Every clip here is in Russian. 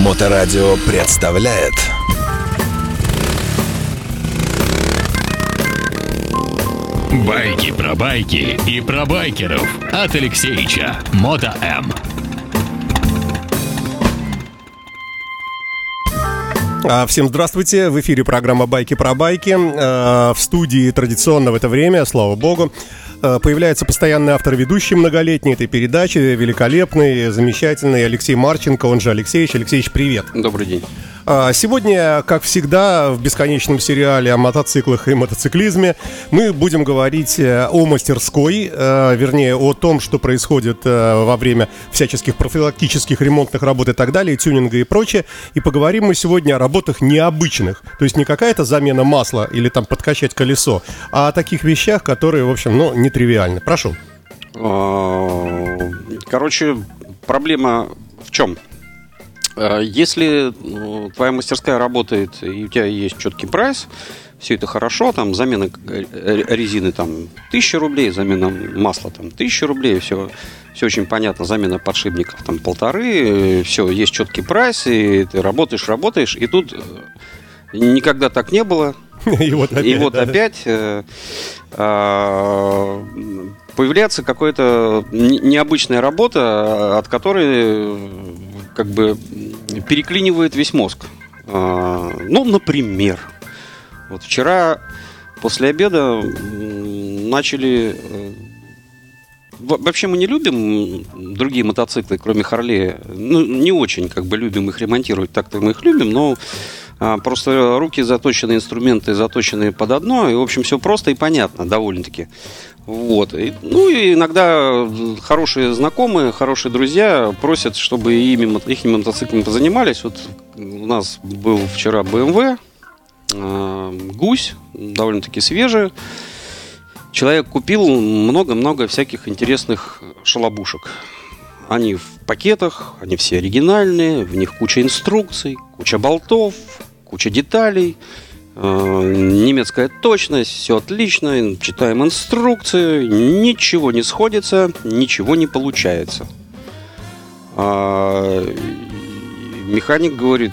Моторадио представляет Байки про байки и про байкеров от Алексеича Мото М. А, Всем здравствуйте, в эфире программа «Байки про байки». А, В студии традиционно в это время, слава богу, появляется постоянный автор ведущий многолетний этой передачи, великолепный, замечательный Алексей Марченко, он же Алексеевич. Алексеевич, привет. Добрый день. А, Сегодня, как всегда, в бесконечном сериале о мотоциклах и мотоциклизме мы будем говорить э, о мастерской, э, вернее, о том, что происходит э, во время всяческих профилактических ремонтных работ и так далее, тюнинга и прочее. И поговорим мы сегодня о работах необычных. То есть не какая-то замена масла или там подкачать колесо, а о таких вещах, которые, в общем, ну, нетривиальны. Прошу. А, Короче, проблема в чем? А, Если ну, твоя мастерская работает и у тебя есть четкий прайс, все это хорошо, там замена э, э, резины там 1000 рублей, замена масла там 1000 рублей, все, все очень понятно, замена подшипников там полторы, все, есть четкий прайс, и ты работаешь, работаешь, и тут э, никогда так не было, И вот опять. И вот да. опять э, а, появляется какая-то не- необычная работа, от которой э, как бы переклинивает весь мозг. А, Ну, например, вот вчера после обеда начали э, во- Вообще мы не любим другие мотоциклы, кроме Харлея. Ну, не очень как бы любим их ремонтировать, так-то мы их любим, но а, просто руки заточены, инструменты заточены под одно, и, в общем, все просто и понятно довольно-таки. Вот. И, ну, и иногда хорошие знакомые, хорошие друзья просят, чтобы ими, их мотоциклами позанимались. Вот у нас был вчера BMW, а, гусь, довольно-таки свежий. Человек купил много-много всяких интересных шалобушек. Они в пакетах, они все оригинальные, в них куча инструкций, куча болтов, куча деталей, э, немецкая точность, все отлично, читаем инструкции, ничего не сходится, ничего не получается. А, механик говорит,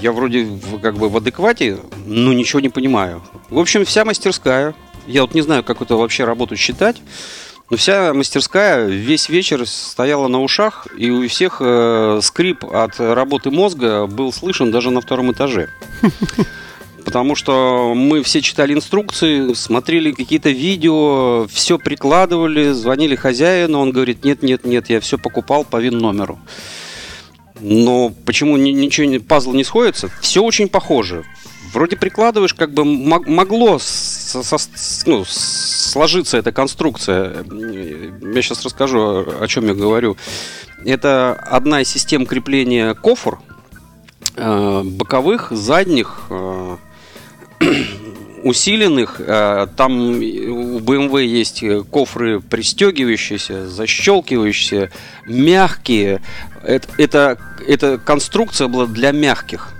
я вроде как бы в адеквате, но ничего не понимаю. В общем, вся мастерская, я вот не знаю, как это вообще работу считать, но вся мастерская весь вечер стояла на ушах, и у всех э, скрип от работы мозга был слышен даже на втором этаже. Потому что мы все читали инструкции, смотрели какие-то видео, все прикладывали, звонили хозяину, он говорит, нет, нет, нет, я все покупал по ВИН-номеру. Но почему ни- ничего, пазл не сходится? Все очень похоже. Вроде прикладываешь, как бы мог- могло со- со- ну, сложиться эта конструкция. Я сейчас расскажу, о, о чем я говорю. Это одна из систем крепления кофр, э, боковых, задних, э, усиленных. Э, Там у BMW есть э, кофры пристегивающиеся, защелкивающиеся, мягкие. Это, это, эта конструкция была для мягких.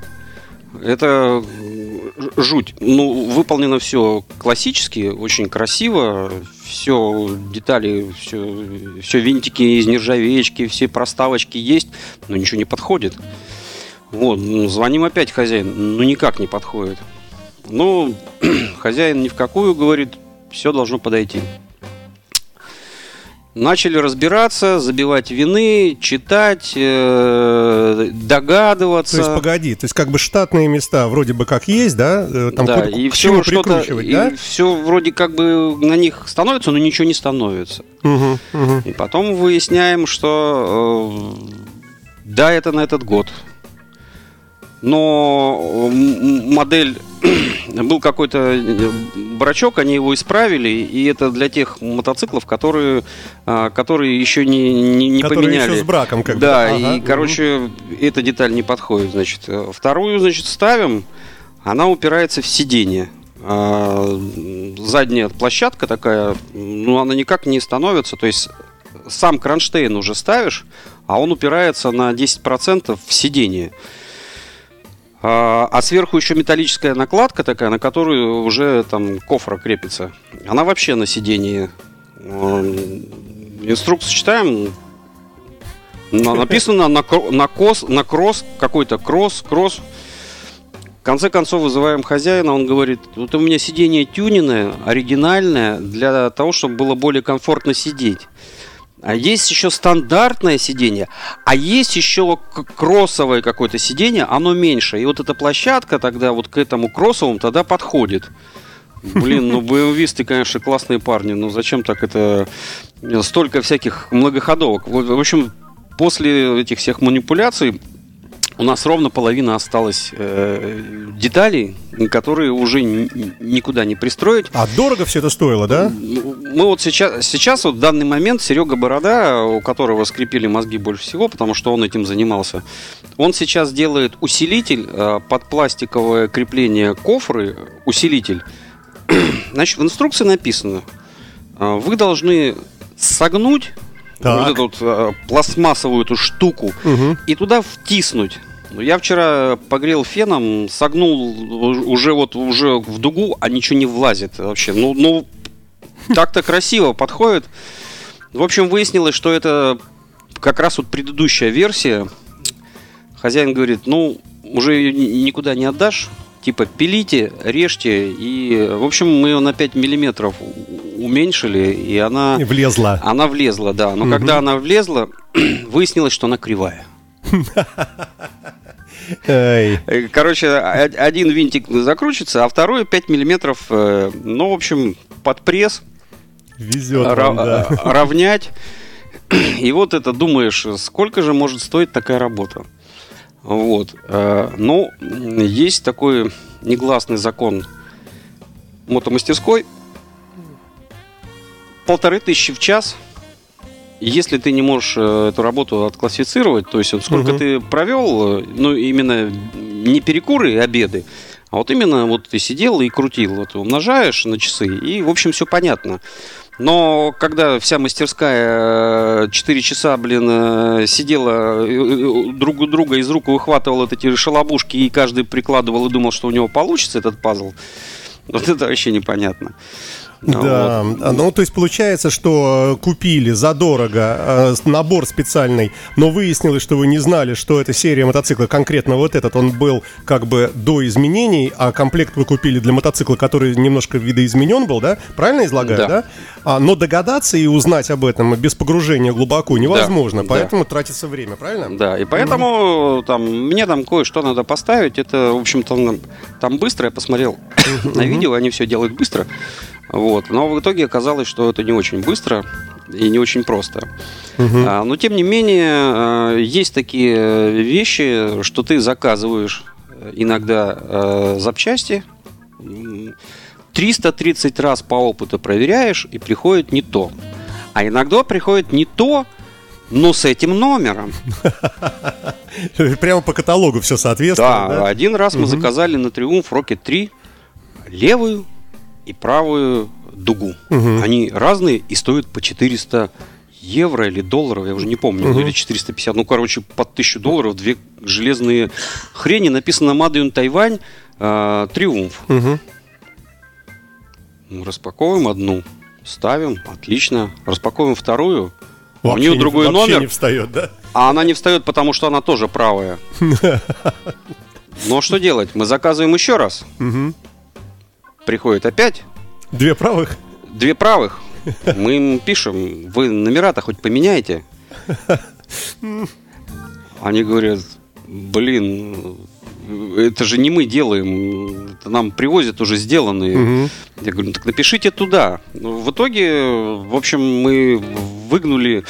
Это м, жуть. Ну, выполнено все классически, очень красиво. Все детали, все, все винтики из нержавеечки, все проставочки есть, но ничего не подходит. Вот, ну, звоним опять хозяин, ну никак не подходит. Ну, хозяин ни в какую говорит, все должно подойти. Начали разбираться, забивать вины, читать, э, догадываться. То есть, погоди, то есть как бы штатные места вроде бы как есть, да? Э, Там да, и все что-то, да? и все вроде как бы на них становится, но ничего не становится. Мгм, мгм. И потом выясняем, что э, да, это на этот год. Но модель был какой-то э, брачок, они его исправили, и это для тех мотоциклов, которые, а, которые еще не, не, не Которые поменяли. еще с браком как. Да, Ага, и, короче, эта деталь не подходит. Значит, Э, вторую, значит, ставим, она упирается в сиденье. А, задняя площадка такая, ну, она никак не становится. То есть сам кронштейн уже ставишь, а он упирается на 10% в сиденье. А а сверху еще металлическая накладка такая, на которую уже там кофра крепится. Она вообще на сидении. Инструкцию читаем, На- Написано на, на, кос, на кросс, какой-то кросс, кросс. В конце концов вызываем хозяина, он говорит, вот у меня сиденье тюненное, оригинальное, для того, чтобы было более комфортно сидеть. А есть еще стандартное сиденье, а есть еще кроссовое какое-то сиденье, оно меньше. И вот эта площадка тогда вот к этому кроссовому тогда подходит. Блин, ну BMW-сты, конечно, классные парни, но зачем так это... Столько всяких многоходовок. В общем, после этих всех манипуляций у нас ровно половина осталось э, деталей, которые уже ни- никуда не пристроить. А дорого все это стоило, да? Мы вот сейчас, сейчас вот в данный момент Серега Борода, у которого скрепили мозги больше всего, потому что он этим занимался, он сейчас делает усилитель э, под пластиковое крепление кофры, усилитель. Значит, в инструкции написано, э, вы должны согнуть Так. вот эту вот, э, пластмассовую эту штуку Мгм. и туда втиснуть. Ну, Я вчера погрел феном, согнул уже вот уже в дугу, а ничего не влазит вообще. Ну, ну так-то красиво подходит. В общем, выяснилось, что это как раз вот предыдущая версия. Хозяин говорит, ну, уже ее ни- никуда не отдашь. Типа, пилите, режьте. И, в общем, мы ее на 5 миллиметров уменьшили, и она... И влезла. Она влезла, да. Но когда она влезла, выяснилось, что она кривая. Короче, один винтик закручивается, а второй 5 миллиметров, э, ну, в общем, под пресс, Везет вам, да. равнять. И вот это думаешь, сколько же может стоить такая работа? Вот. э, Ну, м, есть такой негласный закон мотомастерской. Полторы тысячи в час. Если ты не можешь э, эту работу отклассифицировать, то есть вот сколько Мгм. ты провел, э, ну именно не перекуры и обеды, а вот именно вот ты сидел и крутил, вот умножаешь на часы, и в общем все понятно. Но когда вся мастерская 4 часа, блин, э, сидела, э, э, друг у друга из рук выхватывал вот эти шалобушки, и каждый прикладывал и думал, что у него получится этот пазл, вот это вообще непонятно. Да, Вот. а, ну то есть получается, что э, купили задорого э, набор специальный, но выяснилось, что вы не знали, что эта серия мотоцикла, конкретно вот этот, он был как бы до изменений, а комплект вы купили для мотоцикла, который немножко видоизменен был, да? Правильно излагаю, да? Да. А, но догадаться и узнать об этом без погружения глубоко невозможно, да. поэтому тратится время, правильно? Да, и поэтому там мне там кое-что надо поставить. Это, в общем-то, там быстро, я посмотрел на видео, они все делают быстро. Вот. Но в итоге оказалось, что это не очень быстро и не очень просто. А, но тем не менее, а, есть такие вещи, что ты заказываешь э, иногда э, запчасти. м, 330 раз по опыту проверяешь, и приходит не то. А иногда приходит не то, но с этим номером. Прямо по каталогу все соответствует, Да, да? один раз мы заказали на Триумф Rocket 3 левую и правую дугу. Они разные и стоят по 400 евро или долларов, я уже не помню, или 450, ну, короче, под 1000 долларов две железные хрени. Написано Мадуин Тайвань, э, Триумф. Ну, распаковываем одну, ставим, отлично. Распаковываем вторую, а у Вообще нее не- другой вообще номер. не встает, да? А она не встает, потому что она тоже правая. Но что делать? Мы заказываем еще раз. Мгм. Приходит опять Две правых? две правых. Мы им пишем, вы номера-то хоть поменяйте. Они говорят, блин, это же не мы делаем, это нам привозят уже сделанные. Мгм. Я говорю, ну так напишите туда. Ну, В итоге, в общем, мы выгнули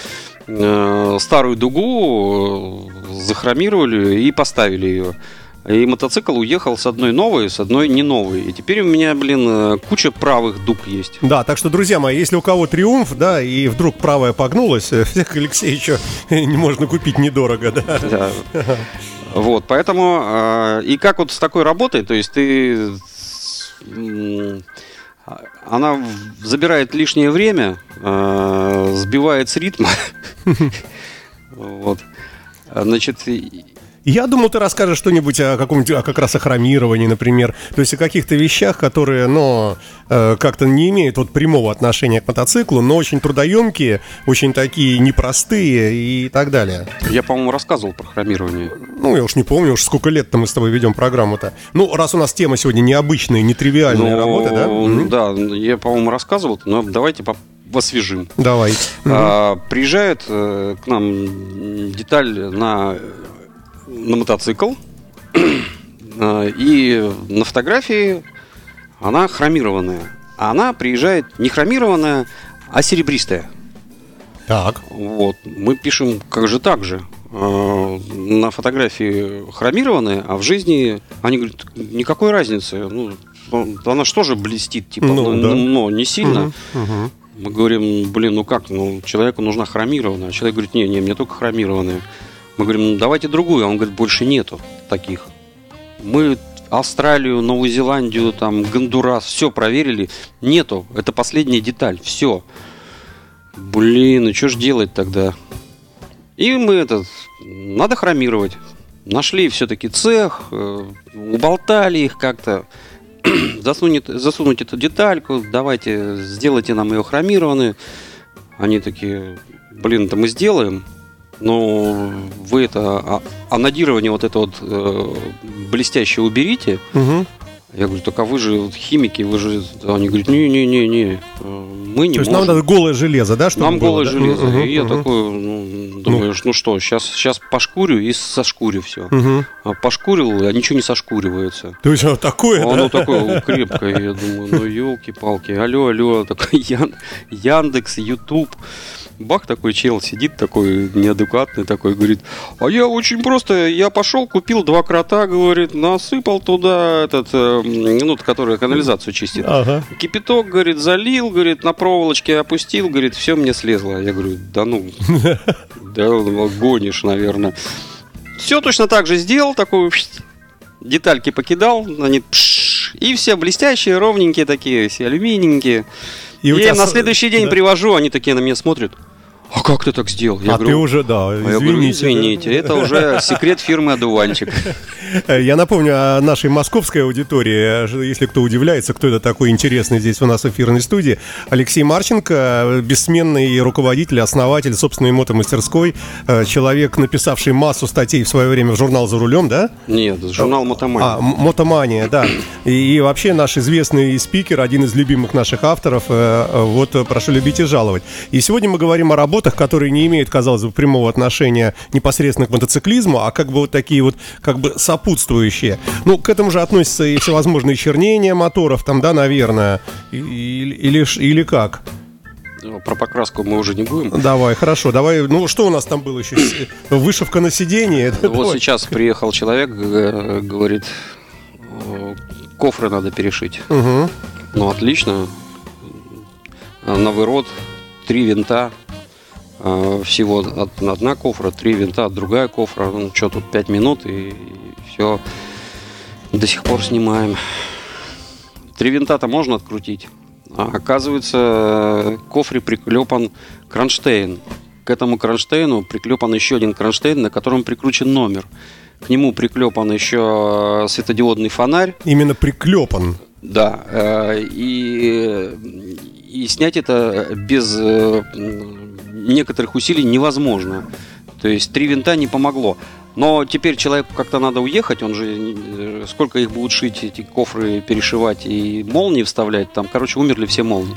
э, старую дугу, э, захромировали и поставили ее. И мотоцикл уехал с одной новой, с одной не новой. И теперь у меня, блин, э, куча правых дуг есть. Да, так что, друзья мои, если у кого триумф, да, и вдруг правая погнулась, э, всех Алексеевича не можно купить недорого, да. Да. Вот, поэтому э, и как вот с такой работой, то есть ты она забирает лишнее время, сбивает с ритма. Вот. Значит, Я думал, ты расскажешь что-нибудь о каком-нибудь, о как раз о хромировании, например. То есть о каких-то вещах, которые, ну, э, как-то не имеют вот прямого отношения к мотоциклу, но очень трудоемкие, очень такие непростые и так далее. Я, по-моему, рассказывал про хромирование. Ну, я уж не помню, уж сколько лет-то мы с тобой ведем программу-то. Ну, раз у нас тема сегодня необычная, нетривиальная Ну, работа, да? Да, я, по-моему, рассказывал, но давайте по- освежим. Давай. А, приезжает э, к нам деталь на, на мотоцикл, А, и на фотографии она хромированная. А она приезжает не хромированная, а серебристая. Так. Вот. Мы пишем, как же так же. А, На фотографии хромированная, а в жизни они говорят, никакой разницы. Ну, она что же блестит, типа, Ну, но, да. но не сильно. Мгм. Мы говорим, блин, ну как, ну человеку нужна хромированная. А человек говорит, не, не, мне только хромированная. Мы говорим, ну давайте другую. Он говорит, больше нету таких. Мы Австралию, Новую Зеландию, там, Гондурас, все проверили. Нету. Это последняя деталь. Все. Блин, ну что ж делать тогда? И мы этот, надо хромировать. Нашли все-таки цех, э, уболтали их как-то. засунуть, засунуть эту детальку, давайте, сделайте нам ее хромированную. Они такие, блин, это мы сделаем, но вы это, а, анодирование вот это вот э, блестящее уберите. Мгм. Я говорю, так а вы же вот химики, вы же... Они говорят, не-не-не-не, мы не То есть можем. нам надо голое железо, да? чтобы Нам было, голое да? железо. Мгм, и я мгм. такой, ну, думаешь, ну, что, сейчас, сейчас пошкурю и сошкурю все. Мгм. А пошкурил, а ничего не сошкуривается. То есть вот такое, Оно да? такое крепкое, я думаю, ну елки-палки, алло, алло, такой Ян- Яндекс, Ютуб. Бах такой чел сидит такой неадекватный такой, говорит, а я очень просто, я пошел, купил два крота, говорит, насыпал туда этот, э, ну, который канализацию чистит. Ага. Кипяток, говорит, залил, говорит, на проволочке опустил, говорит, все мне слезло. Я говорю, да ну, да ну, гонишь, наверное. Все точно так же сделал, такой детальки покидал, они пш, и все блестящие, ровненькие такие, все алюминенькие. И тебя на следующий день да. привожу, они такие на меня смотрят. А как ты так сделал? Я а говорю, ты уже, да, а я говорю, извините. извините, это уже секрет фирмы «Одуванчик». Я напомню о нашей московской аудитории, э, если кто удивляется, кто это такой интересный здесь у нас в эфирной студии. Алексей Марченко, э, бессменный руководитель, основатель собственной мотомастерской, э, человек, написавший массу статей в свое время в журнал «За рулем», да? Нет, журнал А, «Мотомания». м- мотомания, да. И, и вообще наш известный спикер, один из любимых наших авторов, вот прошу любить и жаловать. И сегодня мы говорим о работах, которые не имеют, казалось бы, прямого отношения непосредственно к мотоциклизму, а как бы вот такие вот, как бы сопутствующие. Ну, к этому же относятся и всевозможные чернения моторов, там, да, наверное, или, или, или как? Про покраску мы уже не будем. Давай, хорошо, давай, ну, что у нас там было еще? С- Вышивка на сиденье? Вот Давай. сейчас приехал человек, г- говорит, «Э, кофры надо перешить. Мгм. Ну, отлично. На вырод три винта. А, Всего од- одна кофра, три винта, другая кофра. Ну, что тут, пять минут и, все. До сих пор снимаем. Три винта-то можно открутить. А оказывается, к кофре приклепан кронштейн. К этому кронштейну приклепан еще один кронштейн, на котором прикручен номер. К нему приклепан еще светодиодный фонарь. Именно приклепан. Да, э, и, и снять это без э, некоторых усилий невозможно. То есть три винта не помогло. Но теперь человеку как-то надо уехать, он же э, сколько их будут шить, эти кофры перешивать и молнии вставлять, там, короче, умерли все молнии.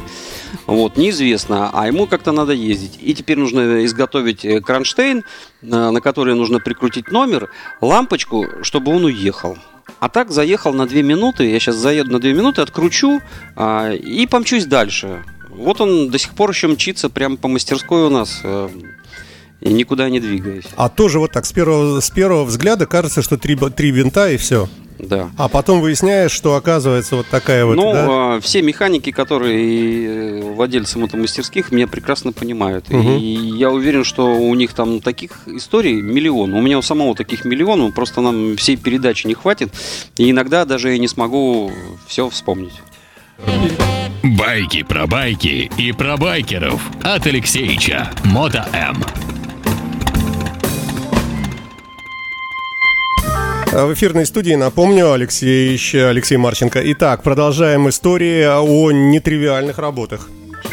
Вот, неизвестно, а ему как-то надо ездить. И теперь нужно изготовить э, кронштейн, э, на который нужно прикрутить номер, лампочку, чтобы он уехал. А так заехал на 2 минуты, я сейчас заеду на 2 минуты, откручу а, и помчусь дальше. Вот он до сих пор еще мчится прямо по мастерской у нас, э, и никуда не двигаясь. А тоже вот так, с первого, с первого взгляда кажется, что три, три винта и все. Да. А потом выясняешь, что оказывается вот такая вот, ну, да? а, все механики, которые э, владельцы мотомастерских, меня прекрасно понимают. Мгм. И я уверен, что у них там таких историй миллион. У меня у самого таких миллион, просто нам всей передачи не хватит. И иногда даже я не смогу все вспомнить. Байки про байки и про байкеров от Алексеича. Мото М. В эфирной студии, напомню, Алексей, Алексей Марченко. Итак, продолжаем истории о нетривиальных работах.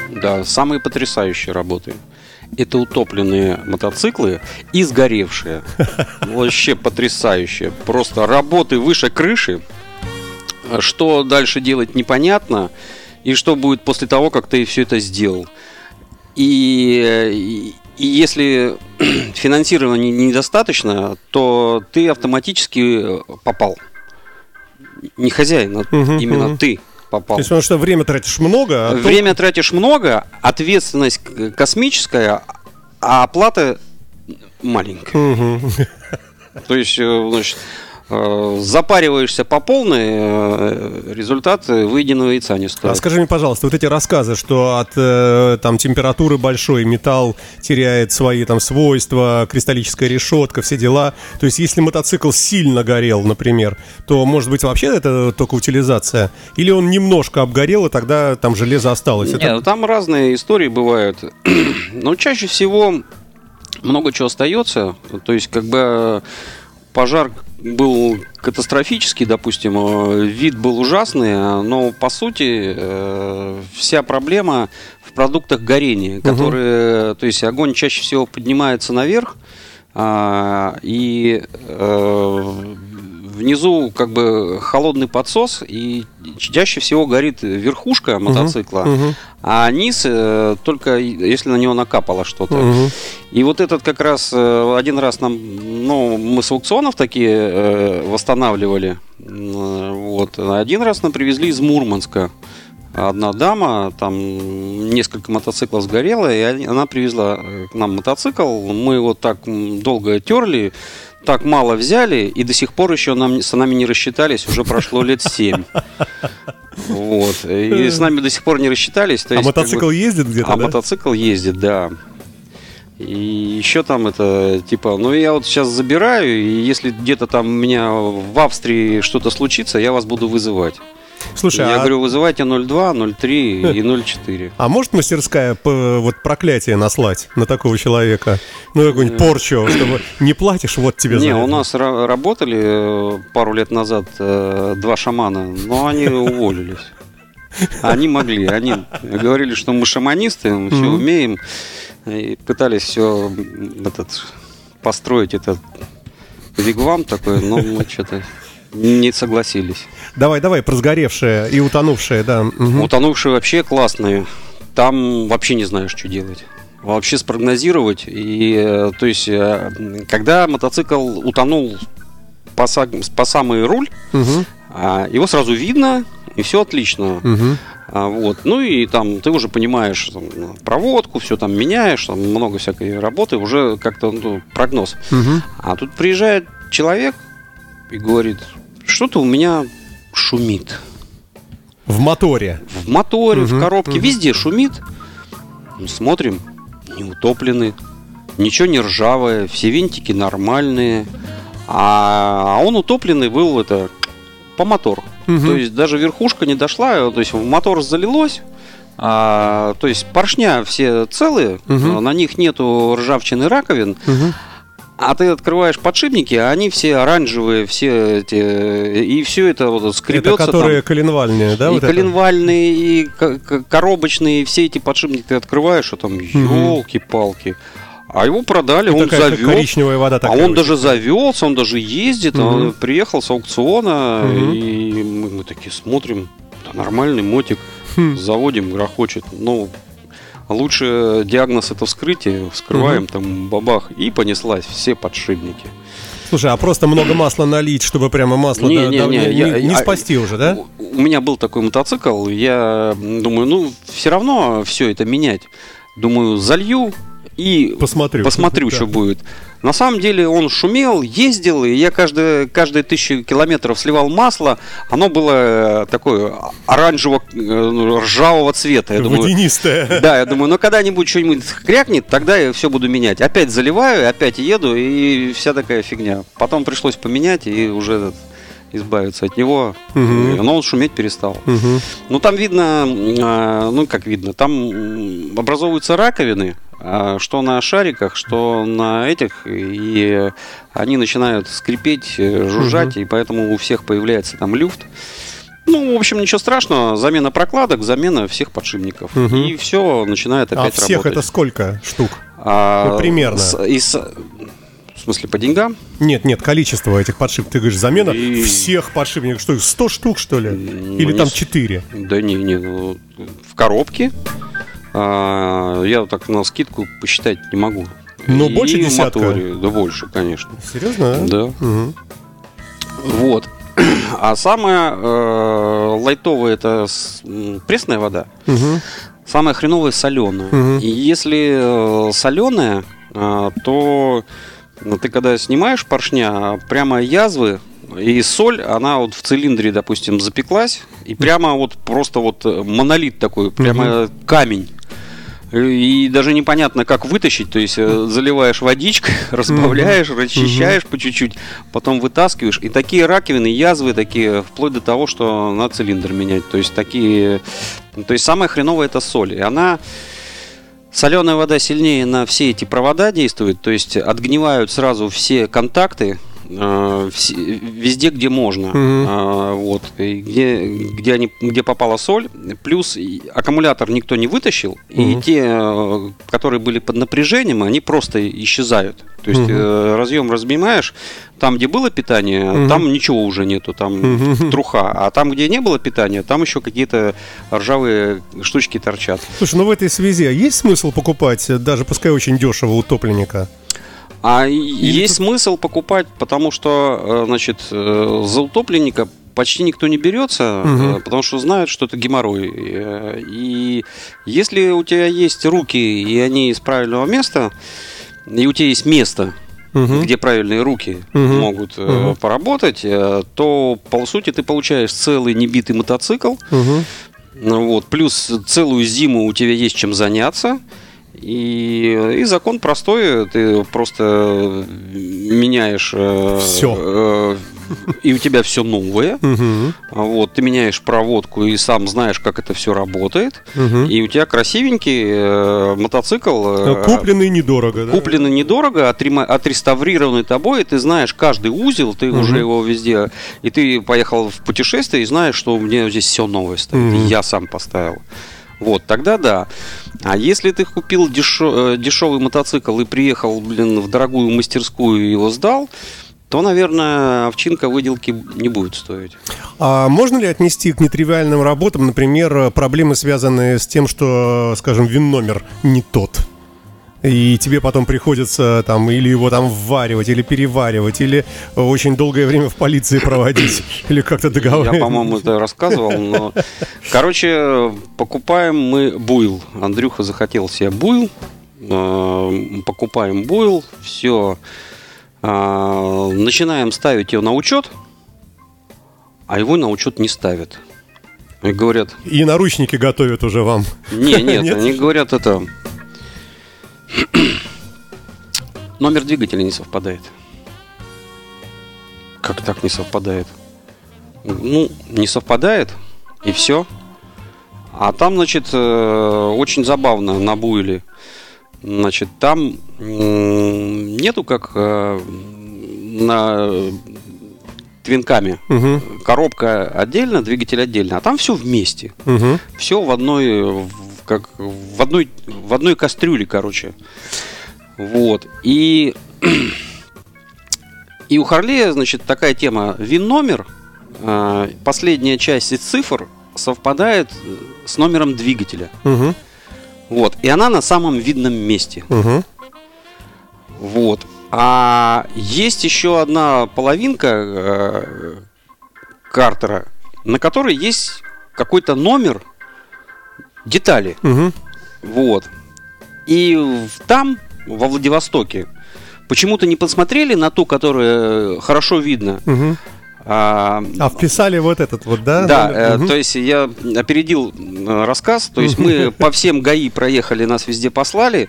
Да, самые потрясающие работы. Это утопленные мотоциклы и сгоревшие. Вообще потрясающие. Просто работы выше крыши. Что дальше делать непонятно. И что будет после того, как ты все это сделал. И, и если финансирования недостаточно, то ты автоматически попал. Не хозяин, а угу, именно угу. ты попал. То есть, потому что время тратишь много. А время то... тратишь много, ответственность космическая, а оплата маленькая. Угу. То есть, э, значит, Э, запариваешься по полной, э, результат выеденного яйца не стоит. А скажи мне, пожалуйста, вот эти рассказы, что от э, там, температуры большой металл теряет свои там свойства, кристаллическая решетка, все дела. То есть, если мотоцикл сильно горел, например, то, может быть, вообще это только утилизация? Или он немножко обгорел, и тогда там железо осталось? Нет, это... там разные истории бывают. Но чаще всего много чего остается. То есть, как бы пожар был катастрофический, допустим, э, вид был ужасный, но по сути э, вся проблема в продуктах горения, которые, угу. то есть огонь чаще всего поднимается наверх, а, и э, внизу как бы холодный подсос, и чаще всего горит верхушка мотоцикла, uh-huh, uh-huh. а низ э, только если на него накапало что-то. Uh-huh. И вот этот как раз э, один раз нам, ну, мы с аукционов такие э, восстанавливали. Вот. Один раз нам привезли из Мурманска. Одна дама, там несколько мотоциклов сгорело, и она привезла к нам мотоцикл. Мы его так долго терли, так мало взяли, и до сих пор еще нам, с нами не рассчитались, уже прошло лет 7. Вот. И с нами до сих пор не рассчитались. То а есть, мотоцикл как бы, ездит где-то? А да? мотоцикл ездит, да. И еще там это, типа, ну я вот сейчас забираю, и если где-то там у меня в Австрии что-то случится, я вас буду вызывать. Слушай, я а... говорю, вызывайте 02, 03 и 04. А может мастерская вот проклятие наслать на такого человека? Ну, какую-нибудь э. порчу, чтобы не платишь, вот тебе Не, у нас работали э, пару лет назад э, два шамана, но они уволились. Они могли, они говорили, что мы шаманисты, мы все умеем, и пытались все этот построить этот вигвам такой, но мы что-то не согласились. Давай, давай, про сгоревшие и утонувшие, да. Угу. Утонувшие вообще классные. Там вообще не знаешь, что делать. Вообще спрогнозировать. И, э, то есть, э, когда мотоцикл утонул по, по самый руль, угу. его сразу видно, и все отлично. Угу. Вот. Ну и там ты уже понимаешь там, проводку, все там меняешь, там много всякой работы, уже как-то ну, прогноз. Угу. А тут приезжает человек и говорит, что-то у меня шумит. В моторе? В моторе, угу, в коробке, угу. везде шумит. Смотрим, не утоплены, ничего не ржавое, все винтики нормальные. А, а он утопленный был это по мотору. Угу. То есть даже верхушка не дошла, то есть в мотор залилось. А, то есть поршня все целые, угу. на них нету ржавчины раковин. Угу. А ты открываешь подшипники, а они все оранжевые, все эти, и все это вот скребется. Это которые там. коленвальные, да? И вот коленвальные, это? и коробочные, и все эти подшипники ты открываешь, а там елки-палки. А его продали, и он завел. Коричневая вода такая. А он даже завелся, он даже ездит, угу. он приехал с аукциона, угу. и мы, мы такие смотрим, да, нормальный мотик, хм. заводим, грохочет. Ну, Лучше диагноз это вскрытие, вскрываем угу. там бабах и понеслась все подшипники. Слушай, а просто много масла налить, чтобы прямо масло не, да, не, да, не, не, я, не спасти уже, да? У меня был такой мотоцикл, я думаю, ну все равно все это менять. Думаю, залью и посмотрю, посмотрю да. что будет. На самом деле он шумел, ездил, и я каждые, каждые тысячу километров сливал масло. Оно было э, такое оранжево-ржавого э, цвета. Я думаю, Водянистое. Да, я думаю, ну когда-нибудь что-нибудь крякнет, тогда я все буду менять. Опять заливаю, опять еду, и вся такая фигня. Потом пришлось поменять, и уже избавиться от него, Мгм. но он шуметь перестал. Мгм. Ну, там видно, а, ну, как видно, там образовываются раковины, а, что на шариках, что на этих, и они начинают скрипеть, э, жужжать, и поэтому у всех появляется там люфт. Ну, в общем, ничего страшного. Замена прокладок, замена всех подшипников. Мгм. И все начинает А опять всех работать. это сколько штук? А, Ну, примерно. с- и с- в смысле, по деньгам? Нет, нет, количество этих подшипников. Ты говоришь, замена И- всех подшипников. Что, их 100 штук, что ли? Ну, Или не там с- 4? Да не, не, ну, в коробке. а, я так на скидку посчитать не могу. Ну, И больше десятка? моторе, да больше, конечно. Серьезно? а? Да. Мгм. Вот. А самое э, лайтовое это пресная вода. Мгм. Самое хреновое соленая. Мгм. И если соленая, то ну, ты когда снимаешь поршня, прямо язвы и соль, она вот в цилиндре, допустим, запеклась, и прямо вот просто вот э, монолит такой, прямо камень. И даже непонятно, как вытащить. То есть э, заливаешь водичкой, разбавляешь, расчищаешь по чуть-чуть, потом вытаскиваешь. И такие раковины, язвы такие, вплоть до того, что на цилиндр менять. То есть такие... То есть самое хреновое это соль. И она... Соленая вода сильнее на все эти провода действует, то есть отгнивают сразу все контакты везде, где можно. А, вот, и где, где, они, где попала соль, плюс и аккумулятор никто не вытащил, и Мгм. те, э, которые были под напряжением, они просто исчезают. То есть э, разъем разнимаешь, там, где было питание, Мгм. там ничего уже нету, там Мгм. труха, а там, где не было питания, там еще какие-то ржавые штучки торчат. Слушай, ну в этой связи а есть смысл покупать, э, даже пускай очень дешево, утопленника? А и- есть смысл покупать, потому что, э, значит, э, за утопленника почти никто не берется, э, потому что знают, что это геморрой. И если у тебя есть руки, и они из правильного места, и у тебя есть место, Мгм. где правильные руки Мгм. могут Мгм. поработать, то, по сути, ты получаешь целый небитый мотоцикл, ну вот, плюс целую зиму у тебя есть чем заняться. И, и закон простой, ты просто меняешь... э, Всё. э, и у тебя все новое. Вот, ты меняешь проводку и сам знаешь, как это все работает. И у тебя красивенький э, мотоцикл. э, Купленный недорого, да? Купленный недорого, отрема- отреставрированный тобой, и ты знаешь каждый узел, ты уже его везде, и ты поехал в путешествие и знаешь, что у меня здесь все новое стоит, и я сам поставил. Вот, тогда да. А если ты купил дешо- э, дешевый мотоцикл и приехал, блин, в дорогую мастерскую и его сдал, то, наверное, овчинка выделки не будет стоить. А можно ли отнести к нетривиальным работам, например, проблемы, связанные с тем, что, скажем, вин-номер не тот? И тебе потом приходится там или его там вваривать, или переваривать, или э, очень долгое время в полиции проводить, или как-то Я, договариваться. по-моему, это рассказывал, но... Короче, покупаем мы буйл. Андрюха захотел себе буйл. Э, Покупаем буйл, все. Начинаем ставить его на учет, а его на учет не ставят. И говорят, И наручники готовят уже вам. не, нет, Нет? они говорят это... Номер двигателя не совпадает. Как так не совпадает? Ну, не совпадает, и все. А там, значит, э, очень забавно на буйле. Значит, там нету как э, на твинками. Мгм, Коробка отдельно, двигатель отдельно, а там все вместе мгм. все в одной, в- как в одной, в одной кастрюле, короче. Вот. И, и у Харлея, значит, такая тема. Вин-номер, э, последняя часть из цифр совпадает э, с номером двигателя. Мгм, Вот. И она на самом видном месте. мгм. Вот. А есть еще одна половинка э, картера, на которой есть какой-то номер детали. Мгм. Вот. И там, во Владивостоке, почему-то не посмотрели на ту, которая хорошо видно. Мгм. А, А вписали вот этот вот, да? да, э, Мгм. то есть я опередил э, рассказ, то есть мы по всем ГАИ проехали, нас везде послали,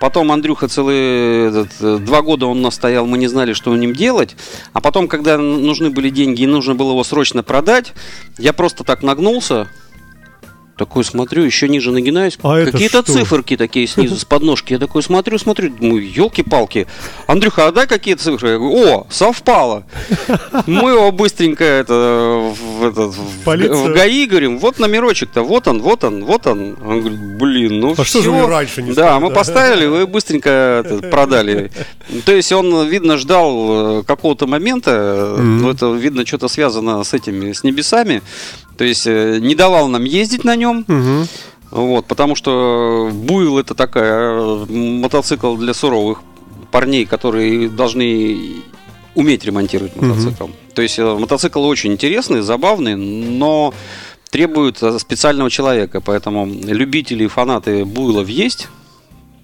Потом Андрюха целые этот, э, два года он настоял, мы не знали, что с ним делать. А потом, когда нужны были деньги и нужно было его срочно продать, я просто так нагнулся, такой смотрю, еще ниже нагинаюсь. А Какие-то циферки такие снизу с подножки. Я такой смотрю, смотрю, думаю, елки-палки. Андрюха, а дай какие цифры? Я говорю, о, совпало. Мы его быстренько это, в, этот, в, в ГАИ говорим, вот номерочек-то, вот он, вот он, вот он. Он говорит, блин, ну а все. что же раньше не Да, мы да? поставили, вы быстренько это, продали. То есть он, видно, ждал э, какого-то момента, mm-hmm. это, видно, что-то связано с этими, с небесами. То есть э, не давал нам ездить на нем. Угу. Вот, потому что Буйл это такая э, мотоцикл для суровых парней, которые должны уметь ремонтировать мотоцикл. Угу. То есть э, мотоцикл очень интересный, забавный, но требует специального человека. Поэтому любители и фанаты Буйлов есть.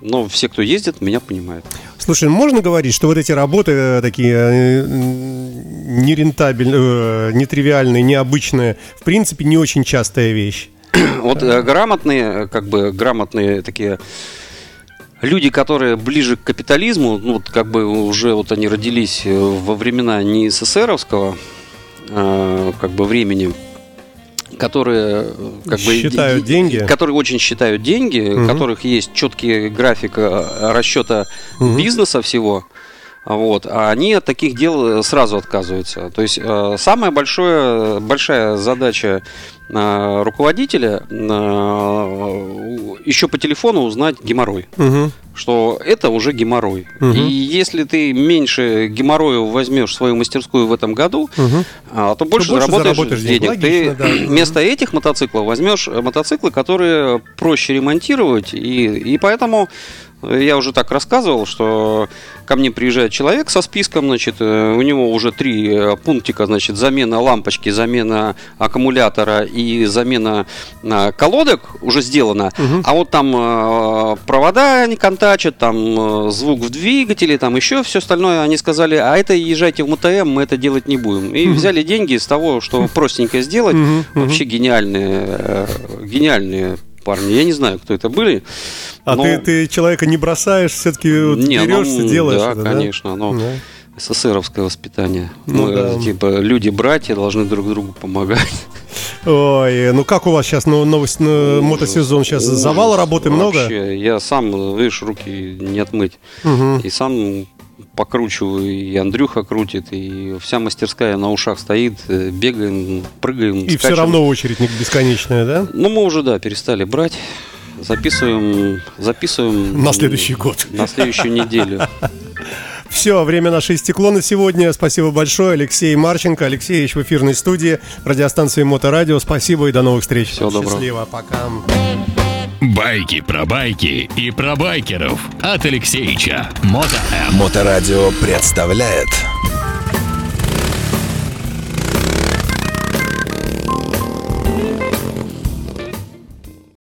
Но все, кто ездит, меня понимают. Слушай, можно говорить, что вот эти работы э, такие э, нерентабельные, э, нетривиальные, необычные, в принципе, не очень частая вещь? Вот грамотные, как бы грамотные такие люди, которые ближе к капитализму, ну, вот как бы уже вот они родились во времена не СССРовского как бы времени, которые как считают бы, деньги, которые очень считают деньги, угу. у которых есть четкий график э, расчета угу. бизнеса всего. Вот, а они от таких дел сразу отказываются. То есть э, самая большая, большая задача э, руководителя еще по телефону узнать геморрой. Угу что это уже геморрой. Угу. И если ты меньше геморроя возьмешь в свою мастерскую в этом году, угу. то больше, больше заработаешь денег. Логично, ты да. вместо этих мотоциклов возьмешь мотоциклы, которые проще ремонтировать, и, и поэтому я уже так рассказывал, что ко мне приезжает человек со списком, значит, э, у него уже три э, пунктика, значит, замена лампочки, замена аккумулятора и замена э, колодок уже сделана, угу. а вот там провода не контачат, там звук в двигателе, там еще все остальное, они сказали, а это езжайте в МТМ, мы это делать не будем. И угу. взяли деньги из того, что простенько сделать, угу. вообще гениальные, гениальные парни. Я не знаю, кто это были. А но... ты, ты человека не бросаешь, все-таки вот не, берешься, ну, делаешь да, это, конечно, да? но да. СССРовское воспитание. Ну, Мы, да. типа, люди-братья должны друг другу помогать. Ой, ну как у вас сейчас ну, новость, ну, мотосезон сейчас завал работы Вообще, много? Я сам, видишь, руки не отмыть. Угу. И сам покручиваю, и Андрюха крутит, и вся мастерская на ушах стоит, э, бегаем, прыгаем. И скачем. все равно очередь бесконечная, да? Ну, мы уже, да, перестали брать. Записываем, записываем... На следующий год. На следующую неделю. Все, время наше истекло на сегодня. Спасибо большое. Алексей Марченко, Алексеевич в эфирной студии радиостанции Моторадио. Спасибо и до новых встреч. Всего доброго. Счастливо, пока. Байки про байки и про байкеров от Алексеича. Мото. Моторадио представляет